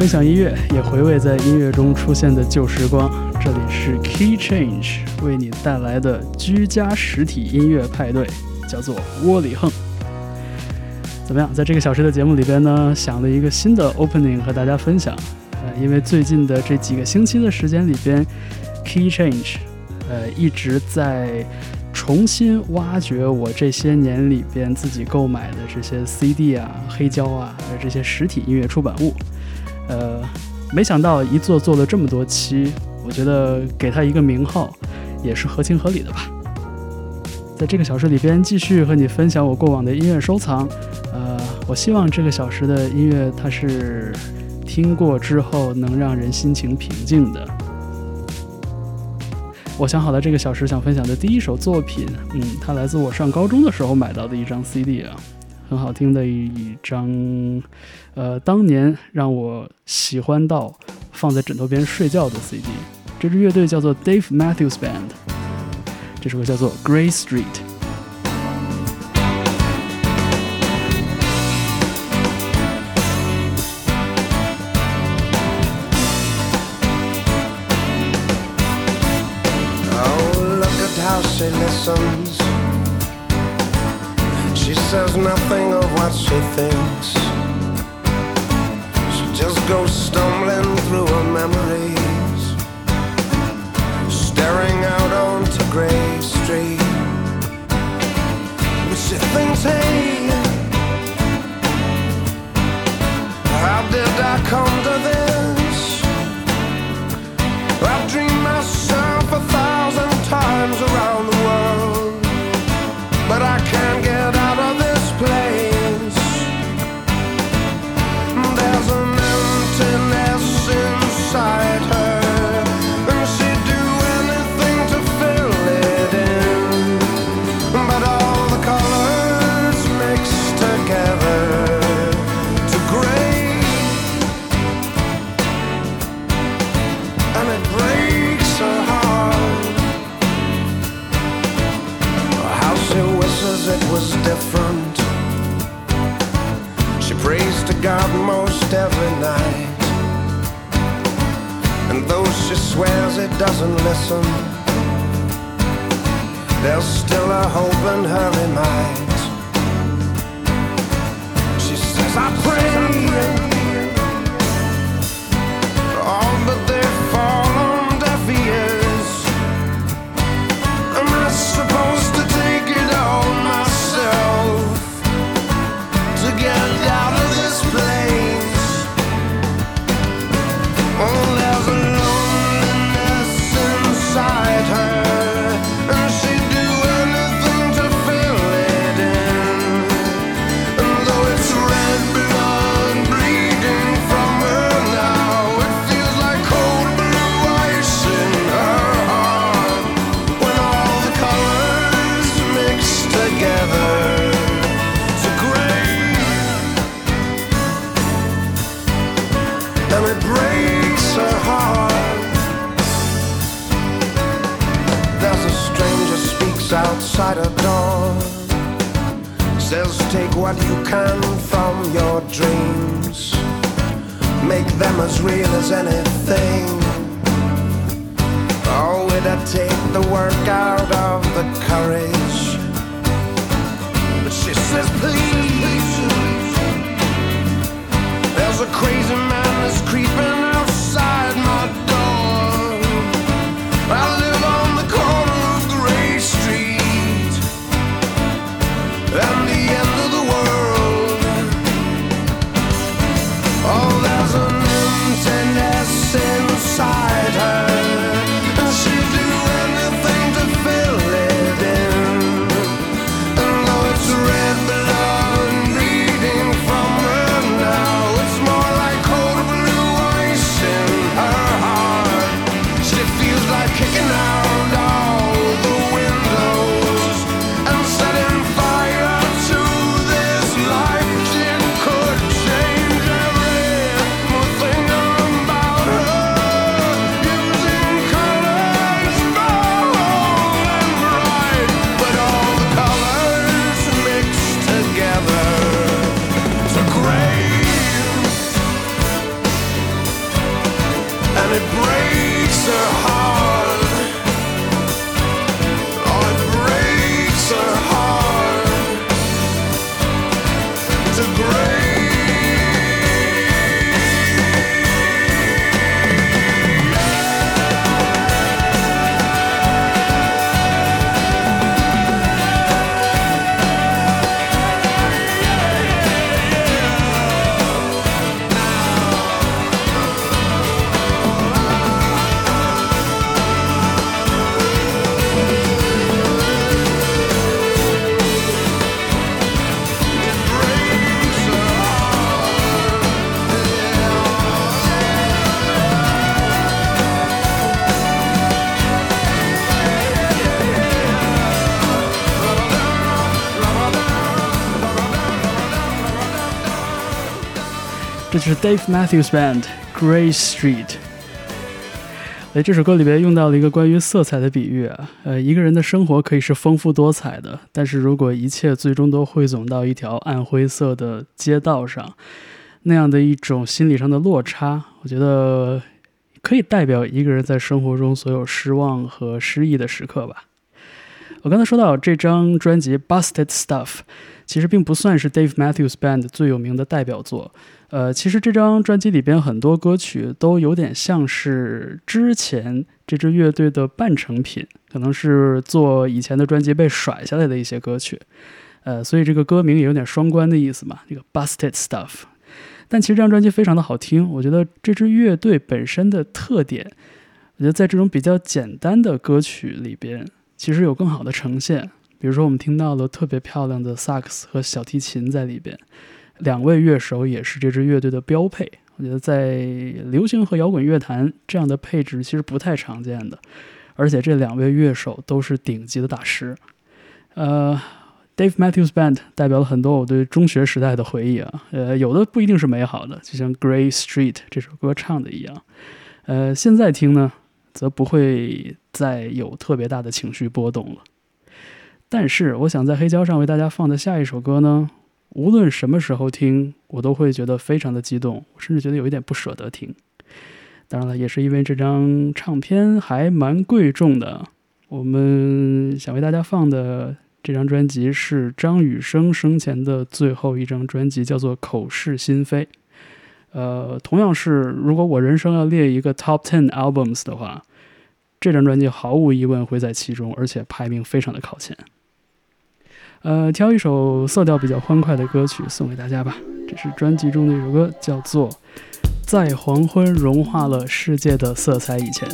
分享音乐，也回味在音乐中出现的旧时光。这里是 Key Change 为你带来的居家实体音乐派对，叫做窝里横。怎么样？在这个小时的节目里边呢，想了一个新的 opening 和大家分享。呃，因为最近的这几个星期的时间里边，Key Change，呃，一直在。重新挖掘我这些年里边自己购买的这些 CD 啊、黑胶啊，这些实体音乐出版物，呃，没想到一做做了这么多期，我觉得给他一个名号也是合情合理的吧。在这个小时里边继续和你分享我过往的音乐收藏，呃，我希望这个小时的音乐它是听过之后能让人心情平静的。我想好了这个小时想分享的第一首作品，嗯，它来自我上高中的时候买到的一张 CD 啊，很好听的一张，呃，当年让我喜欢到放在枕头边睡觉的 CD。这支乐队叫做 Dave Matthews Band，这首歌叫做 Gray Street。listens. Says nothing of what she thinks. She just goes stumbling through her memories, staring out onto Gray Street. But she thinks, hey, and it breaks her heart. There's a stranger speaks outside her door. Says, take what you can from your dreams, make them as real as anything. Oh, it'd take the work out of the courage. But she says, please. There's a crazy man is creeping 是 Dave Matthews Band Gray Street。哎，这首歌里边用到了一个关于色彩的比喻啊，呃，一个人的生活可以是丰富多彩的，但是如果一切最终都汇总到一条暗灰色的街道上，那样的一种心理上的落差，我觉得可以代表一个人在生活中所有失望和失意的时刻吧。我刚才说到这张专辑《Busted Stuff》，其实并不算是 Dave Matthews Band 最有名的代表作。呃，其实这张专辑里边很多歌曲都有点像是之前这支乐队的半成品，可能是做以前的专辑被甩下来的一些歌曲。呃，所以这个歌名也有点双关的意思嘛，这个 Busted Stuff。但其实这张专辑非常的好听，我觉得这支乐队本身的特点，我觉得在这种比较简单的歌曲里边，其实有更好的呈现。比如说我们听到了特别漂亮的萨克斯和小提琴在里边。两位乐手也是这支乐队的标配。我觉得在流行和摇滚乐坛，这样的配置其实不太常见的。而且这两位乐手都是顶级的大师。呃，Dave Matthews Band 代表了很多我对中学时代的回忆啊。呃，有的不一定是美好的，就像《Gray Street》这首歌唱的一样。呃，现在听呢，则不会再有特别大的情绪波动了。但是，我想在黑胶上为大家放的下一首歌呢。无论什么时候听，我都会觉得非常的激动，甚至觉得有一点不舍得听。当然了，也是因为这张唱片还蛮贵重的。我们想为大家放的这张专辑是张雨生生前的最后一张专辑，叫做《口是心非》。呃，同样是如果我人生要列一个 Top Ten Albums 的话，这张专辑毫无疑问会在其中，而且排名非常的靠前。呃，挑一首色调比较欢快的歌曲送给大家吧。这是专辑中的一首歌，叫做《在黄昏融化了世界的色彩以前》。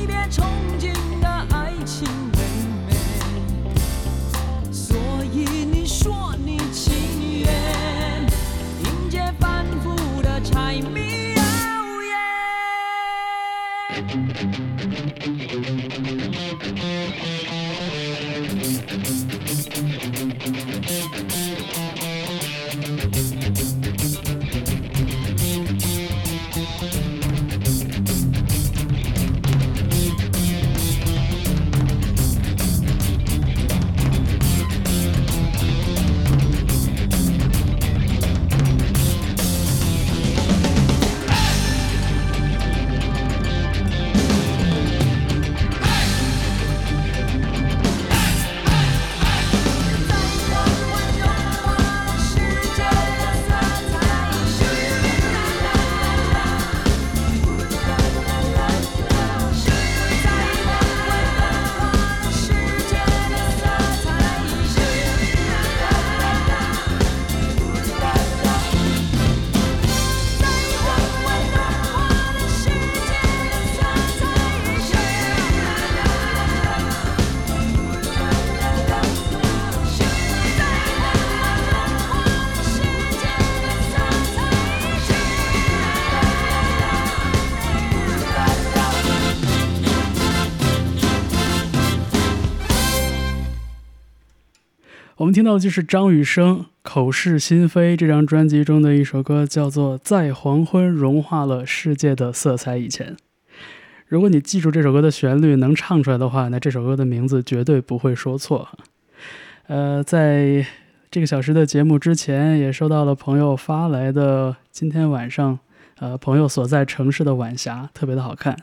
一边重。们听到的就是张雨生《口是心非》这张专辑中的一首歌，叫做《在黄昏融化了世界的色彩以前》。如果你记住这首歌的旋律，能唱出来的话，那这首歌的名字绝对不会说错。呃，在这个小时的节目之前，也收到了朋友发来的今天晚上，呃，朋友所在城市的晚霞特别的好看。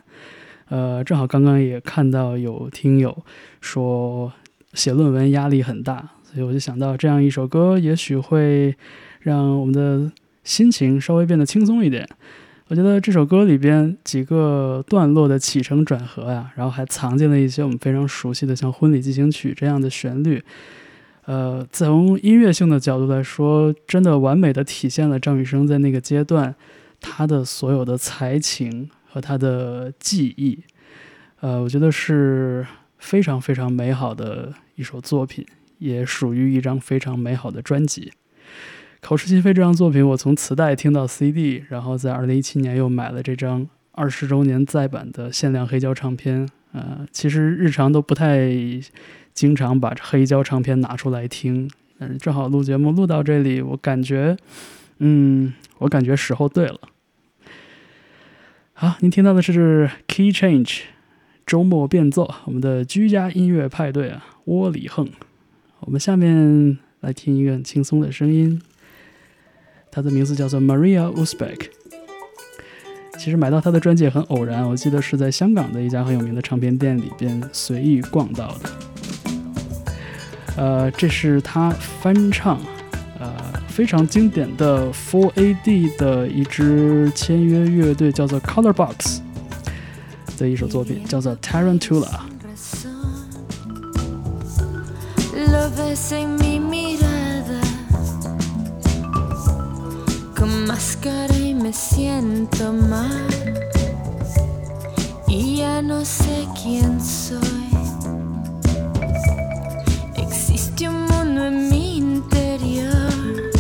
呃，正好刚刚也看到有听友说写论文压力很大，所以我就想到这样一首歌，也许会让我们的心情稍微变得轻松一点。我觉得这首歌里边几个段落的起承转合呀，然后还藏进了一些我们非常熟悉的像《婚礼进行曲》这样的旋律。呃，从音乐性的角度来说，真的完美的体现了张雨生在那个阶段他的所有的才情和他的技艺。呃，我觉得是非常非常美好的一首作品，也属于一张非常美好的专辑。《口是心非》这张作品，我从磁带听到 CD，然后在二零一七年又买了这张二十周年再版的限量黑胶唱片。呃，其实日常都不太经常把黑胶唱片拿出来听，但是正好录节目录到这里，我感觉，嗯，我感觉时候对了。好，您听到的是 Key Change 周末变奏，我们的居家音乐派对啊，窝里横。我们下面来听一个很轻松的声音。他的名字叫做 Maria Uzbek。其实买到他的专辑也很偶然，我记得是在香港的一家很有名的唱片店里边随意逛到的。呃，这是他翻唱，呃，非常经典的 Four AD 的一支签约乐队叫做 Color Box 的一首作品，叫做 Tarantula。En mi mirada con máscara y me siento mal y ya no sé quién soy. Existe un mundo en mi interior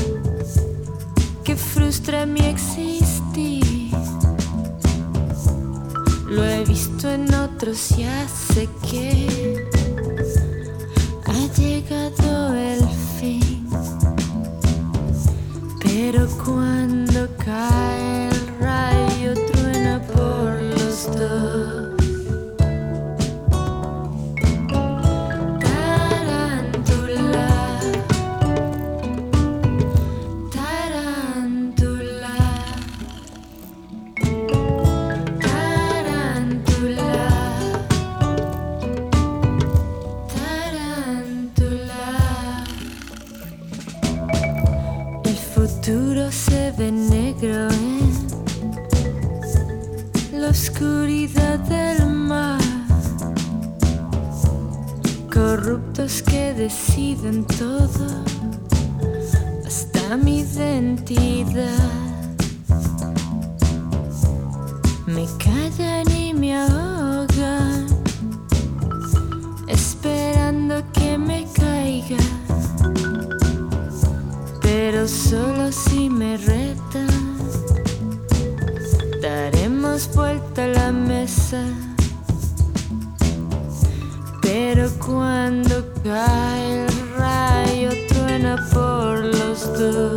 que frustra mi existir. Lo he visto en otros, ya sé que llegado el fin. Pero cuando cae el rayo truena por los dos. Corruptos que deciden todo, hasta mi identidad. Me callan y me ahogan esperando que me caiga. Pero solo si me retan, daremos vuelta a la mesa. Pero cuando cae el rayo, truena por los dos.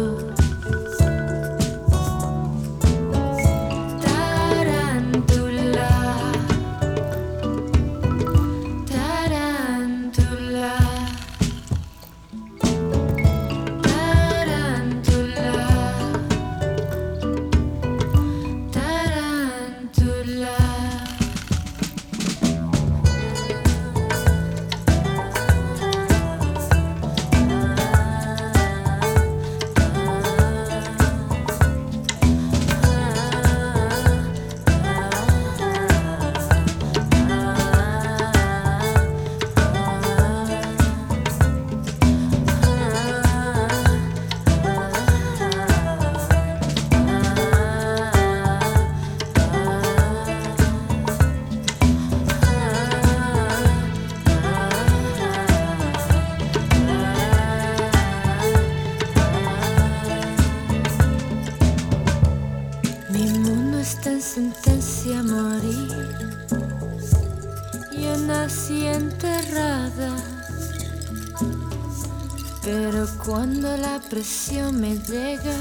La presión me llega,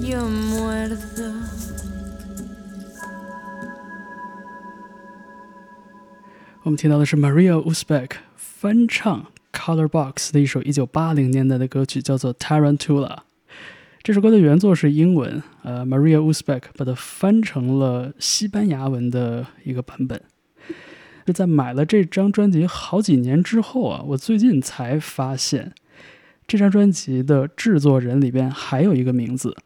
yo muerdo. 我们听到的是 Maria Uzbek 翻唱 Color Box 的一首1980年代的歌曲，叫做 Tarantula。这首歌的原作是英文，呃，Maria Uzbek 把它翻成了西班牙文的一个版本。就在买了这张专辑好几年之后啊，我最近才发现，这张专辑的制作人里边还有一个名字，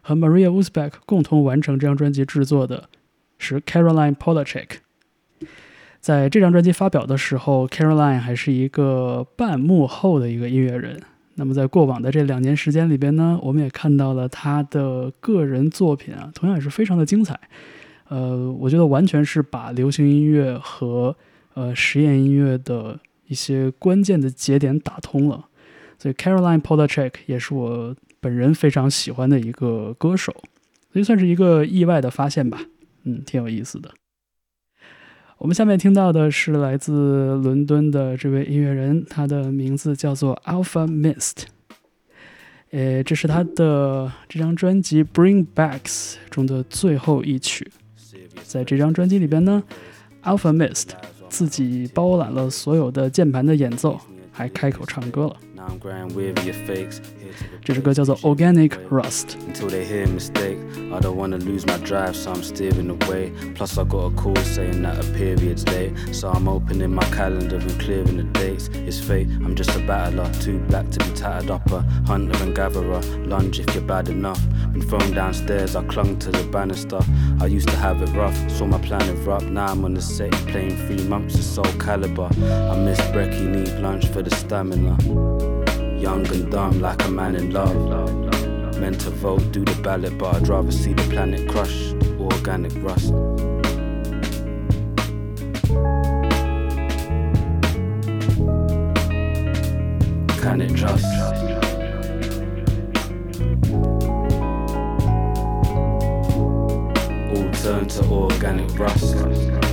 和 Maria Wuzbek 共同完成这张专辑制作的是 Caroline Polachek。在这张专辑发表的时候，Caroline 还是一个半幕后的一个音乐人。那么在过往的这两年时间里边呢，我们也看到了他的个人作品啊，同样也是非常的精彩。呃，我觉得完全是把流行音乐和呃实验音乐的一些关键的节点打通了。所以 Caroline Polachek 也是我本人非常喜欢的一个歌手，所以算是一个意外的发现吧。嗯，挺有意思的。我们下面听到的是来自伦敦的这位音乐人，他的名字叫做 Alpha Mist。呃，这是他的这张专辑《Bring Backs》中的最后一曲。在这张专辑里边呢，Alpha Mist 自己包揽了所有的键盘的演奏，还开口唱歌了。I'm growing with your fakes. Here to the 这首歌叫做《Organic Rust》。 until they hear mistake. I don't wanna lose my drive, so I'm steering away. Plus, I got a call saying that a period's late. So I'm opening my calendar and clearing the dates. It's fate, I'm just a battler, too black to be tattered up. A hunter and gatherer, lunge if you're bad enough. Been thrown downstairs, I clung to the banister. I used to have it rough, saw my plan erupt. Now I'm on the set, playing three months of soul caliber. I miss brekkie, need lunch for the stamina. Young and dumb, like a man in love. Meant to vote, do the ballot, but I'd rather see the planet crush. Organic rust. Can it? All turn to organic rust.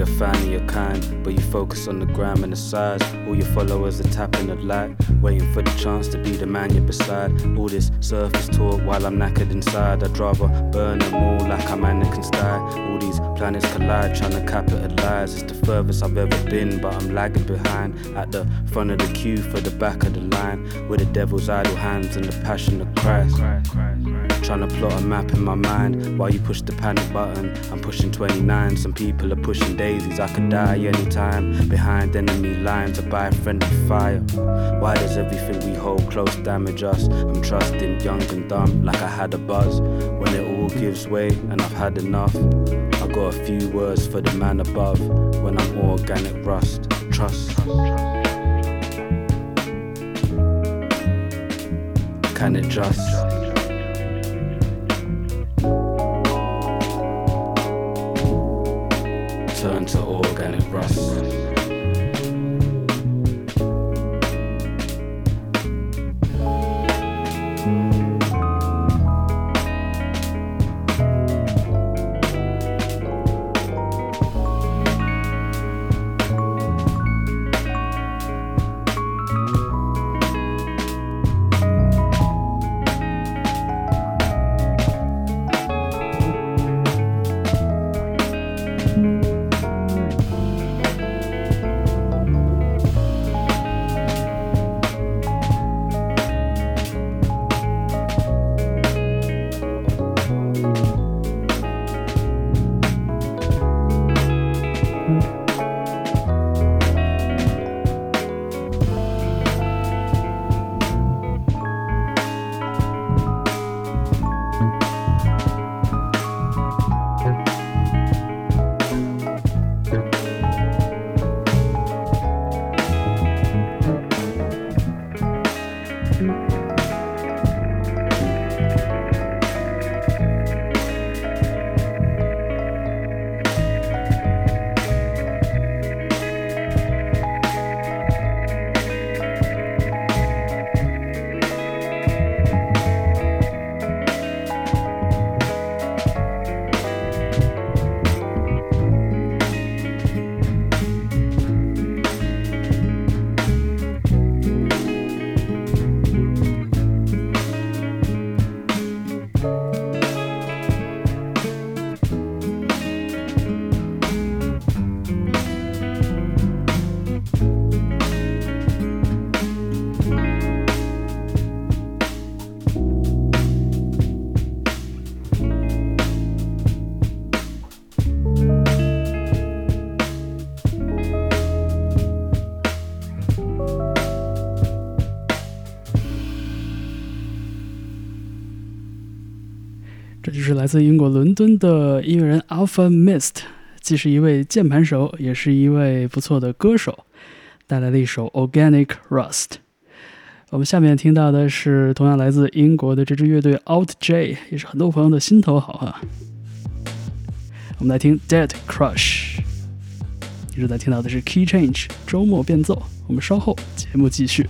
A fan of your kind, but you focus on the gram and the size. All your followers are tapping the light, waiting for the chance to be the man you're beside. All this surface talk while I'm knackered inside. I'd rather burn them all like I'm Anakin style. All these planets collide, trying to capitalize. It's the furthest I've ever been, but I'm lagging behind. At the front of the queue for the back of the line, with the devil's idle hands and the passion of Christ. Trying to plot a map in my mind while you push the panic button. I'm pushing 29, some people are pushing daisies. I could die anytime behind enemy lines or by friendly fire. Why does everything we hold close damage us? I'm trusting young and dumb like I had a buzz. When it all gives way and I've had enough, I got a few words for the man above. When I'm organic rust, trust. Can it just? Turn to organic rust. 是来自英国伦敦的音乐人 Alpha Mist，既是一位键盘手，也是一位不错的歌手，带来了一首 Organic Rust。我们下面听到的是同样来自英国的这支乐队 Out J，也是很多朋友的心头好哈。我们来听 Dead Crush。一直在听到的是 Key Change 周末变奏。我们稍后节目继续。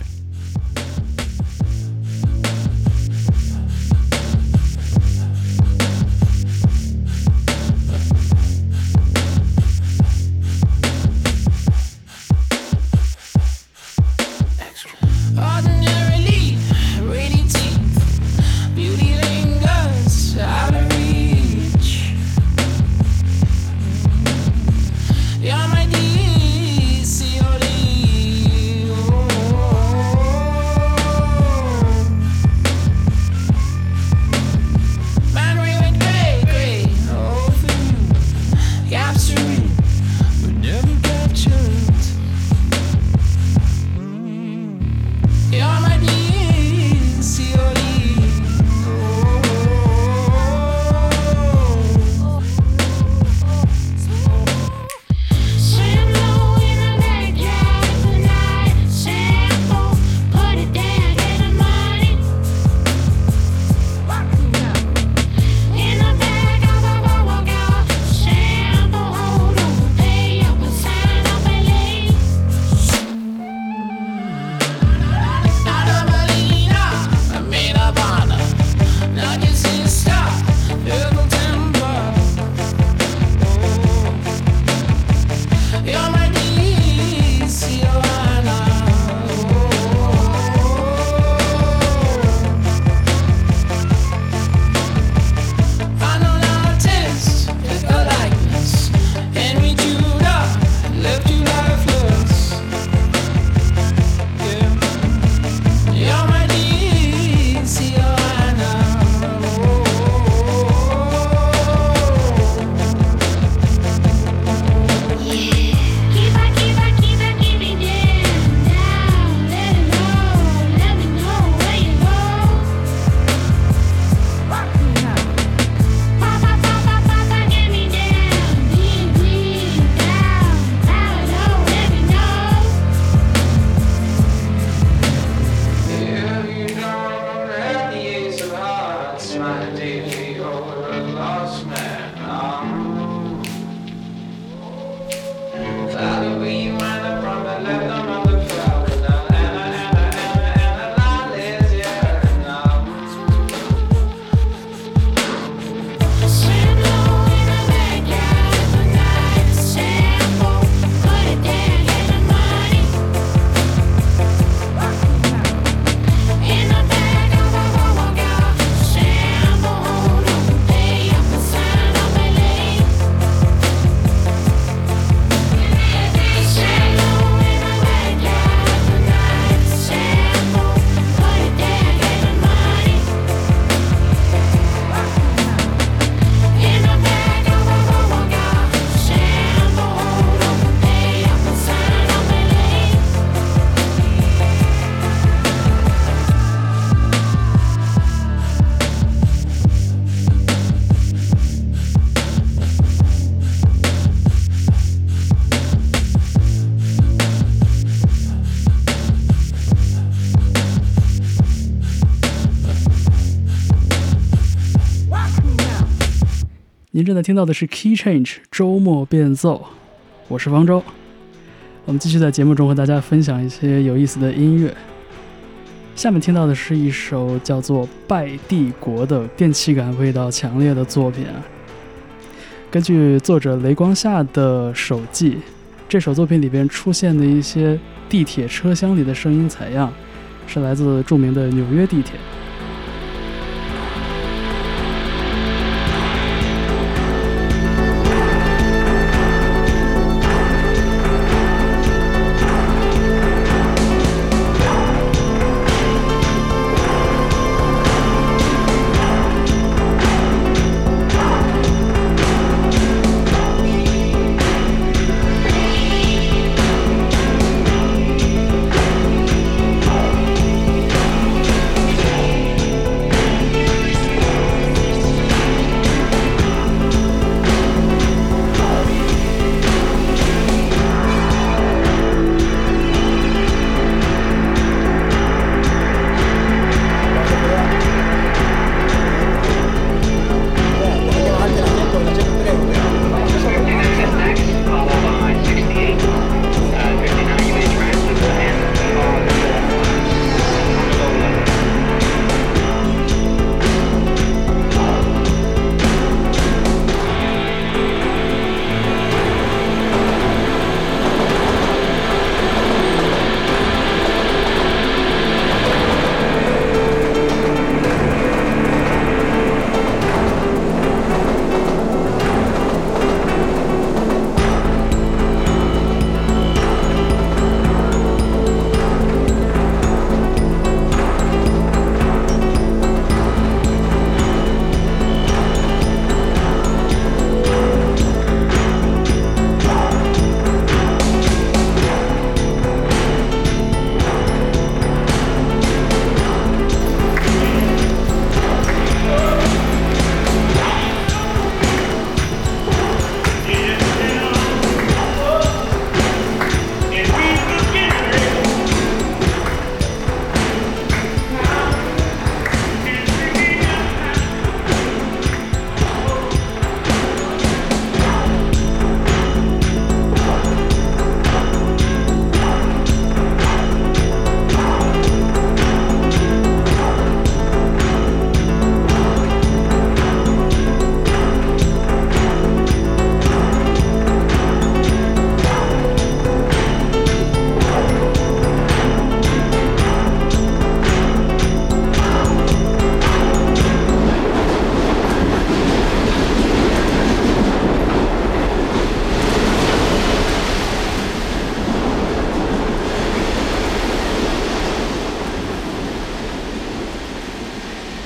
您正在听到的是 Key Change 周末变奏，我是方舟。我们继续在节目中和大家分享一些有意思的音乐。下面听到的是一首叫做《拜帝国》的电气感味道强烈的作品啊。根据作者雷光夏的手记，这首作品里边出现的一些地铁车厢里的声音采样，是来自著名的纽约地铁。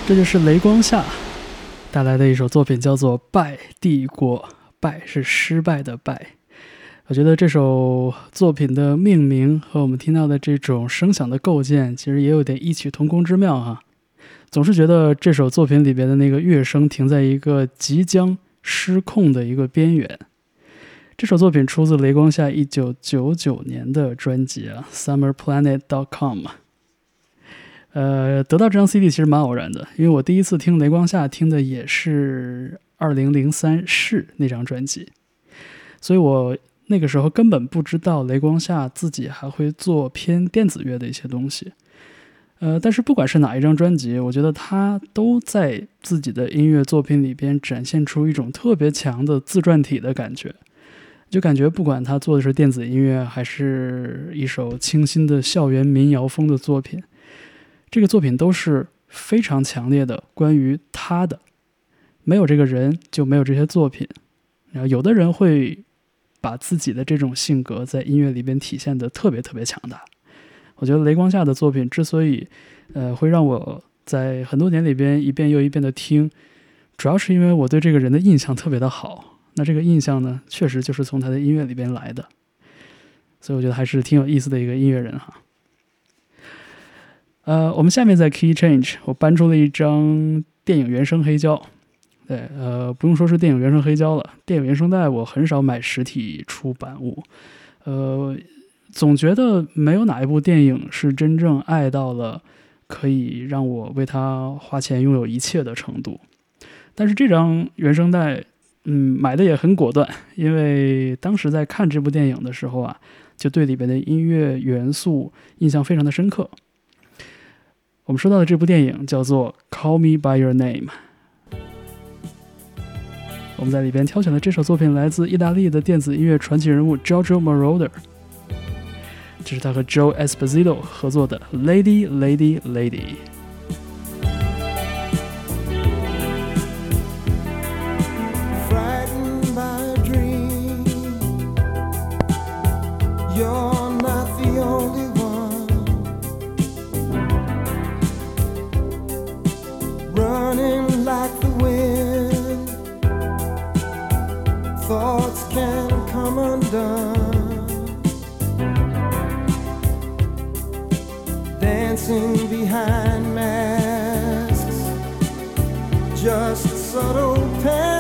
这就是雷光夏带来的一首作品，叫做《败帝国》。败是失败的败。我觉得这首作品的命名和我们听到的这种声响的构建，其实也有点异曲同工之妙哈。总是觉得这首作品里边的那个乐声停在一个即将失控的一个边缘。这首作品出自雷光夏一九九九年的专辑啊 Summer Planet》.dot com。呃，得到这张 CD 其实蛮偶然的，因为我第一次听雷光夏听的也是二零零三是那张专辑，所以我那个时候根本不知道雷光夏自己还会做偏电子乐的一些东西。呃，但是不管是哪一张专辑，我觉得他都在自己的音乐作品里边展现出一种特别强的自传体的感觉，就感觉不管他做的是电子音乐，还是一首清新的校园民谣风的作品，这个作品都是非常强烈的关于他的，没有这个人就没有这些作品。然后有的人会把自己的这种性格在音乐里边体现的特别特别强大。我觉得雷光夏的作品之所以，呃，会让我在很多年里边一遍又一遍的听，主要是因为我对这个人的印象特别的好。那这个印象呢，确实就是从他的音乐里边来的，所以我觉得还是挺有意思的一个音乐人哈。呃，我们下面在 Key Change，我搬出了一张电影原声黑胶。对，呃，不用说是电影原声黑胶了，电影原声带我很少买实体出版物，呃。总觉得没有哪一部电影是真正爱到了可以让我为它花钱拥有一切的程度。但是这张原声带，嗯，买的也很果断，因为当时在看这部电影的时候啊，就对里边的音乐元素印象非常的深刻。我们说到的这部电影叫做《Call Me by Your Name》，我们在里边挑选的这首作品来自意大利的电子音乐传奇人物 Giorgio Moroder。这是他和 Joe Esposito 合作的《Lady Lady Lady》。Can come undone, dancing behind masks just subtle pantomime.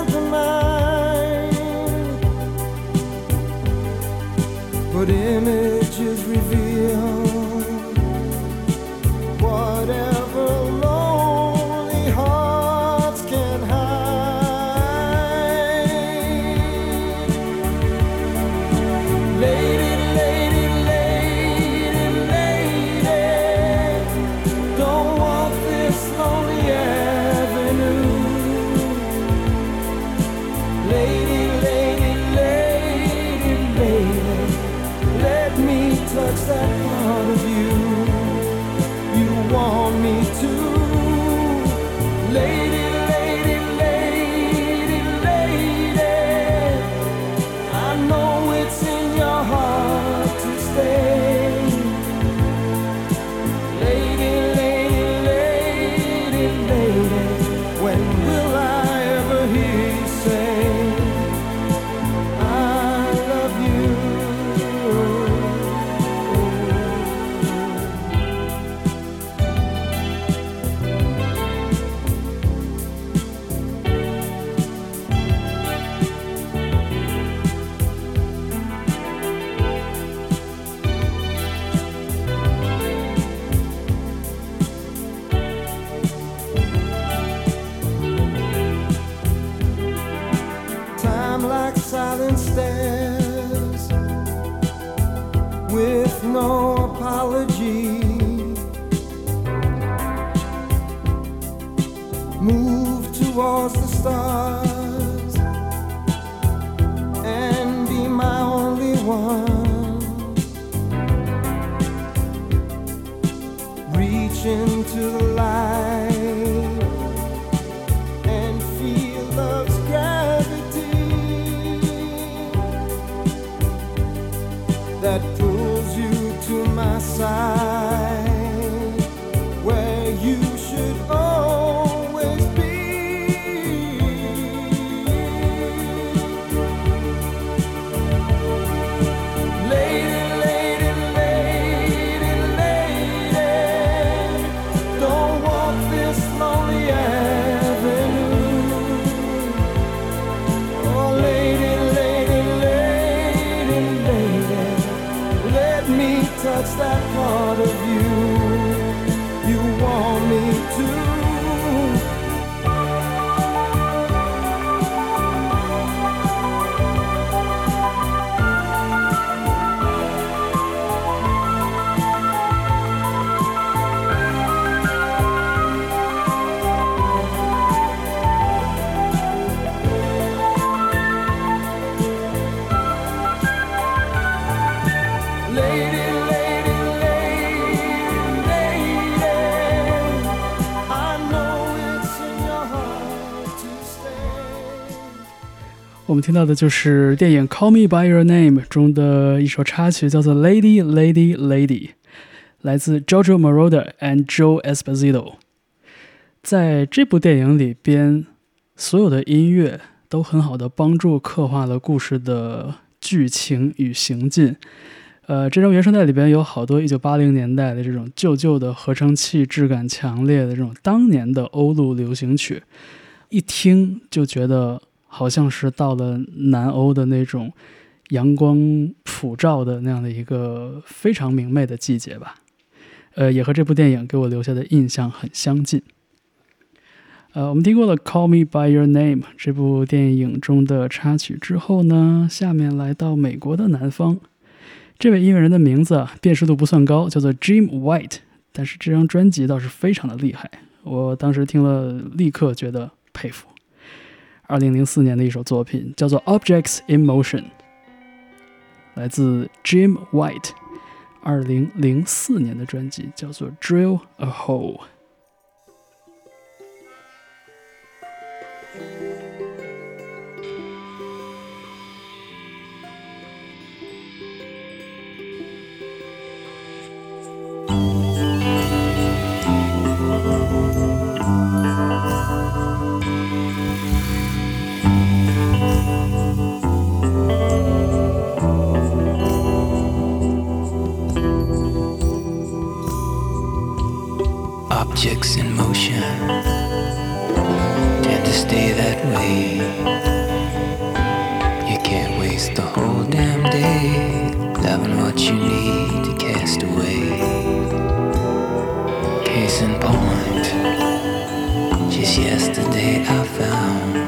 Towards the stars and be my only one. Reach into the light 我们听到的就是电影《Call Me by Your Name》中的一首插曲，叫做《Lady Lady Lady》，来自 Giorgio Moroder and Joe Esposito。在这部电影里边，所有的音乐都很好的帮助刻画了故事的剧情与行进。呃，这张原声带里边有好多1980年代的这种旧旧的合成器质感强烈的这种当年的欧陆流行曲，一听就觉得好像是到了南欧的那种阳光普照的那样的一个非常明媚的季节吧。呃，也和这部电影给我留下的印象很相近。呃，我们听过了《Call Me by Your Name》这部电影中的插曲之后呢，下面来到美国的南方。这位音乐人的名字啊，辨识度不算高，叫做 Jim White，但是这张专辑倒是非常的厉害。我当时听了，立刻觉得佩服。二零零四年的一首作品叫做《Objects in Motion》，来自 Jim White，二零零四年的专辑叫做《Drill a Hole》。Objects in motion tend to stay that way. You can't waste the whole damn day loving what you need to cast away. Case in point, just yesterday I found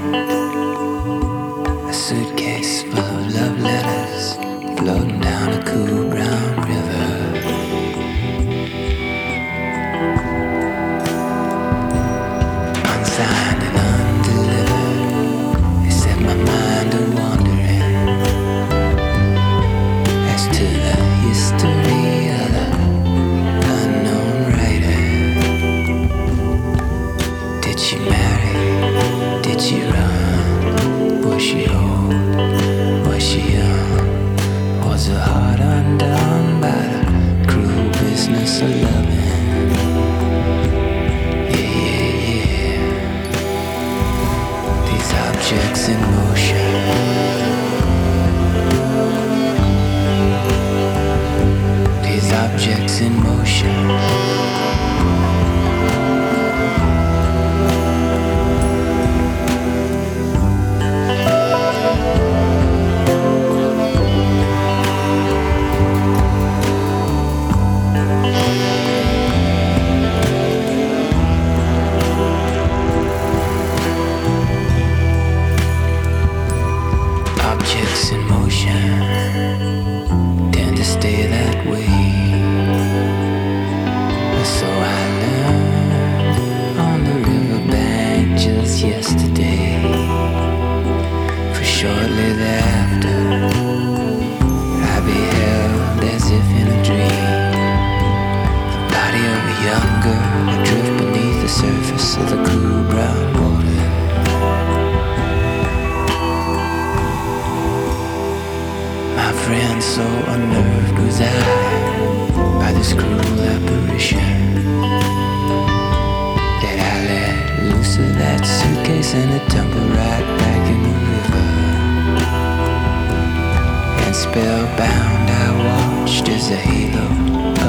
spellbound, I watched as a halo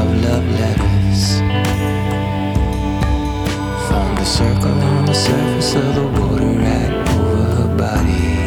of love letters formed a circle on the surface of the water right over her body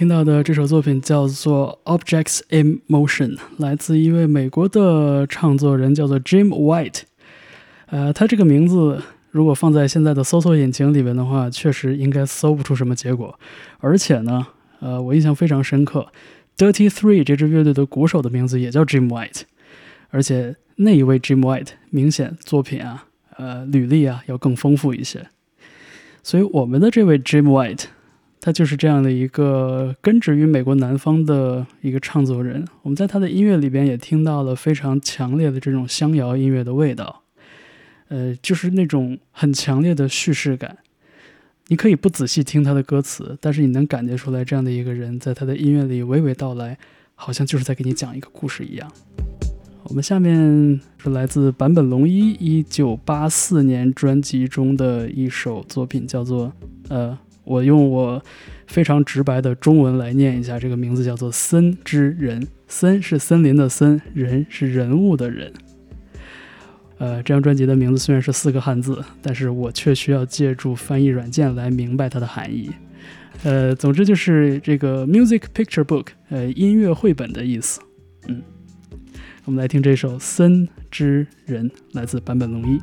听到的这首作品叫做《Objects in Motion》，来自一位美国的唱作人，叫做 Jim White。呃，他这个名字如果放在现在的搜索引擎里面的话，确实应该搜不出什么结果。而且呢，呃，我印象非常深刻，Dirty Three 这支乐队的鼓手的名字也叫 Jim White，而且那一位 Jim White 明显作品啊，呃，履历啊要更丰富一些。所以我们的这位 Jim White。他就是这样的一个根植于美国南方的一个唱作人。我们在他的音乐里边也听到了非常强烈的这种乡谣音乐的味道，呃，就是那种很强烈的叙事感。你可以不仔细听他的歌词，但是你能感觉出来，这样的一个人在他的音乐里娓娓道来，好像就是在给你讲一个故事一样。我们下面是来自坂本龙一一九八四年专辑中的一首作品，叫做呃。我用我非常直白的中文来念一下，这个名字叫做“森之人”。森是森林的森，人是人物的人。呃，这张专辑的名字虽然是四个汉字，但是我却需要借助翻译软件来明白它的含义。呃，总之就是这个 music picture book，呃，音乐绘本的意思。嗯，我们来听这首《森之人》，来自坂本龙一。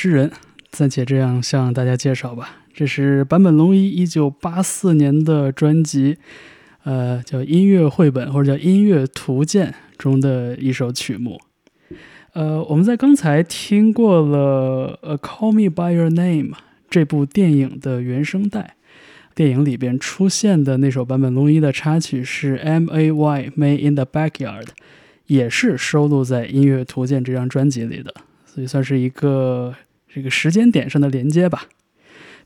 之人，暂且这样向大家介绍吧。这是坂本龙一一九八四年的专辑，呃，叫《音乐绘本》或者叫《音乐图鉴》中的一首曲目。呃，我们在刚才听过了《呃 Call Me by Your Name》这部电影的原声带，电影里边出现的那首坂本龙一的插曲是《M A Y May in the Backyard》，也是收录在《音乐图鉴》这张专辑里的。所以算是一个这个时间点上的连接吧。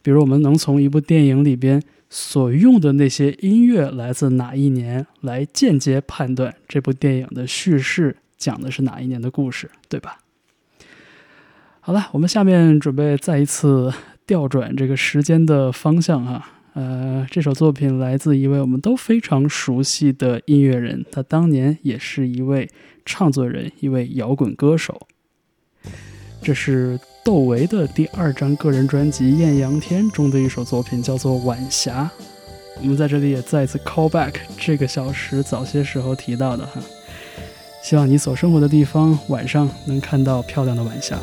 比如我们能从一部电影里边所用的那些音乐来自哪一年，来间接判断这部电影的叙事讲的是哪一年的故事，对吧？好了，我们下面准备再一次调转这个时间的方向哈。呃，这首作品来自一位我们都非常熟悉的音乐人，他当年也是一位唱作人，一位摇滚歌手。这是窦唯的第二张个人专辑《艳阳天》中的一首作品，叫做《晚霞》。我们在这里也再次 call back 这个小时早些时候提到的哈，希望你所生活的地方晚上能看到漂亮的晚霞。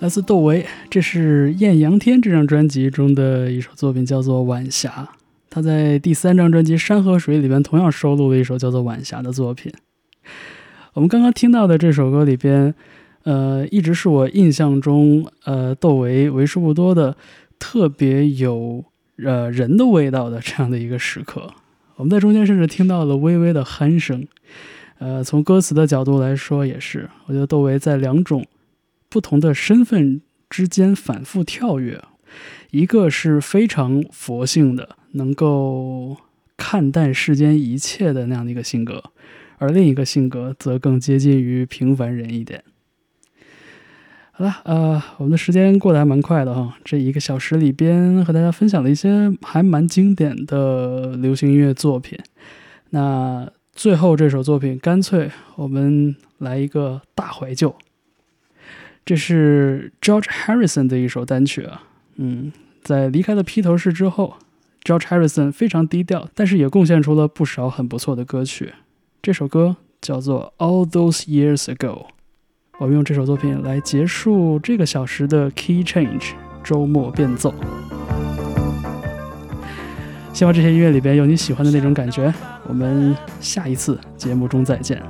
来自窦唯，这是《艳阳天》这张专辑中的一首作品，叫做《晚霞》。他在第三张专辑《山河水》里边同样收录了一首叫做《晚霞》的作品。我们刚刚听到的这首歌里边，呃，一直是我印象中，呃，窦唯为数不多的特别有呃人的味道的这样的一个时刻。我们在中间甚至听到了微微的鼾声，呃，从歌词的角度来说也是，我觉得窦唯在两种不同的身份之间反复跳跃，一个是非常佛性的，能够看淡世间一切的那样的一个性格，而另一个性格则更接近于平凡人一点。好了，呃，我们的时间过得还蛮快的哈，这一个小时里边和大家分享了一些还蛮经典的流行音乐作品。那最后这首作品，干脆我们来一个大怀旧。这是 George Harrison 的一首单曲啊，嗯，在离开了披头士之后，George Harrison 非常低调，但是也贡献出了不少很不错的歌曲。这首歌叫做《All Those Years Ago》。我们用这首作品来结束这个小时的 Key Change 周末变奏。希望这些音乐里边有你喜欢的那种感觉。我们下一次节目中再见。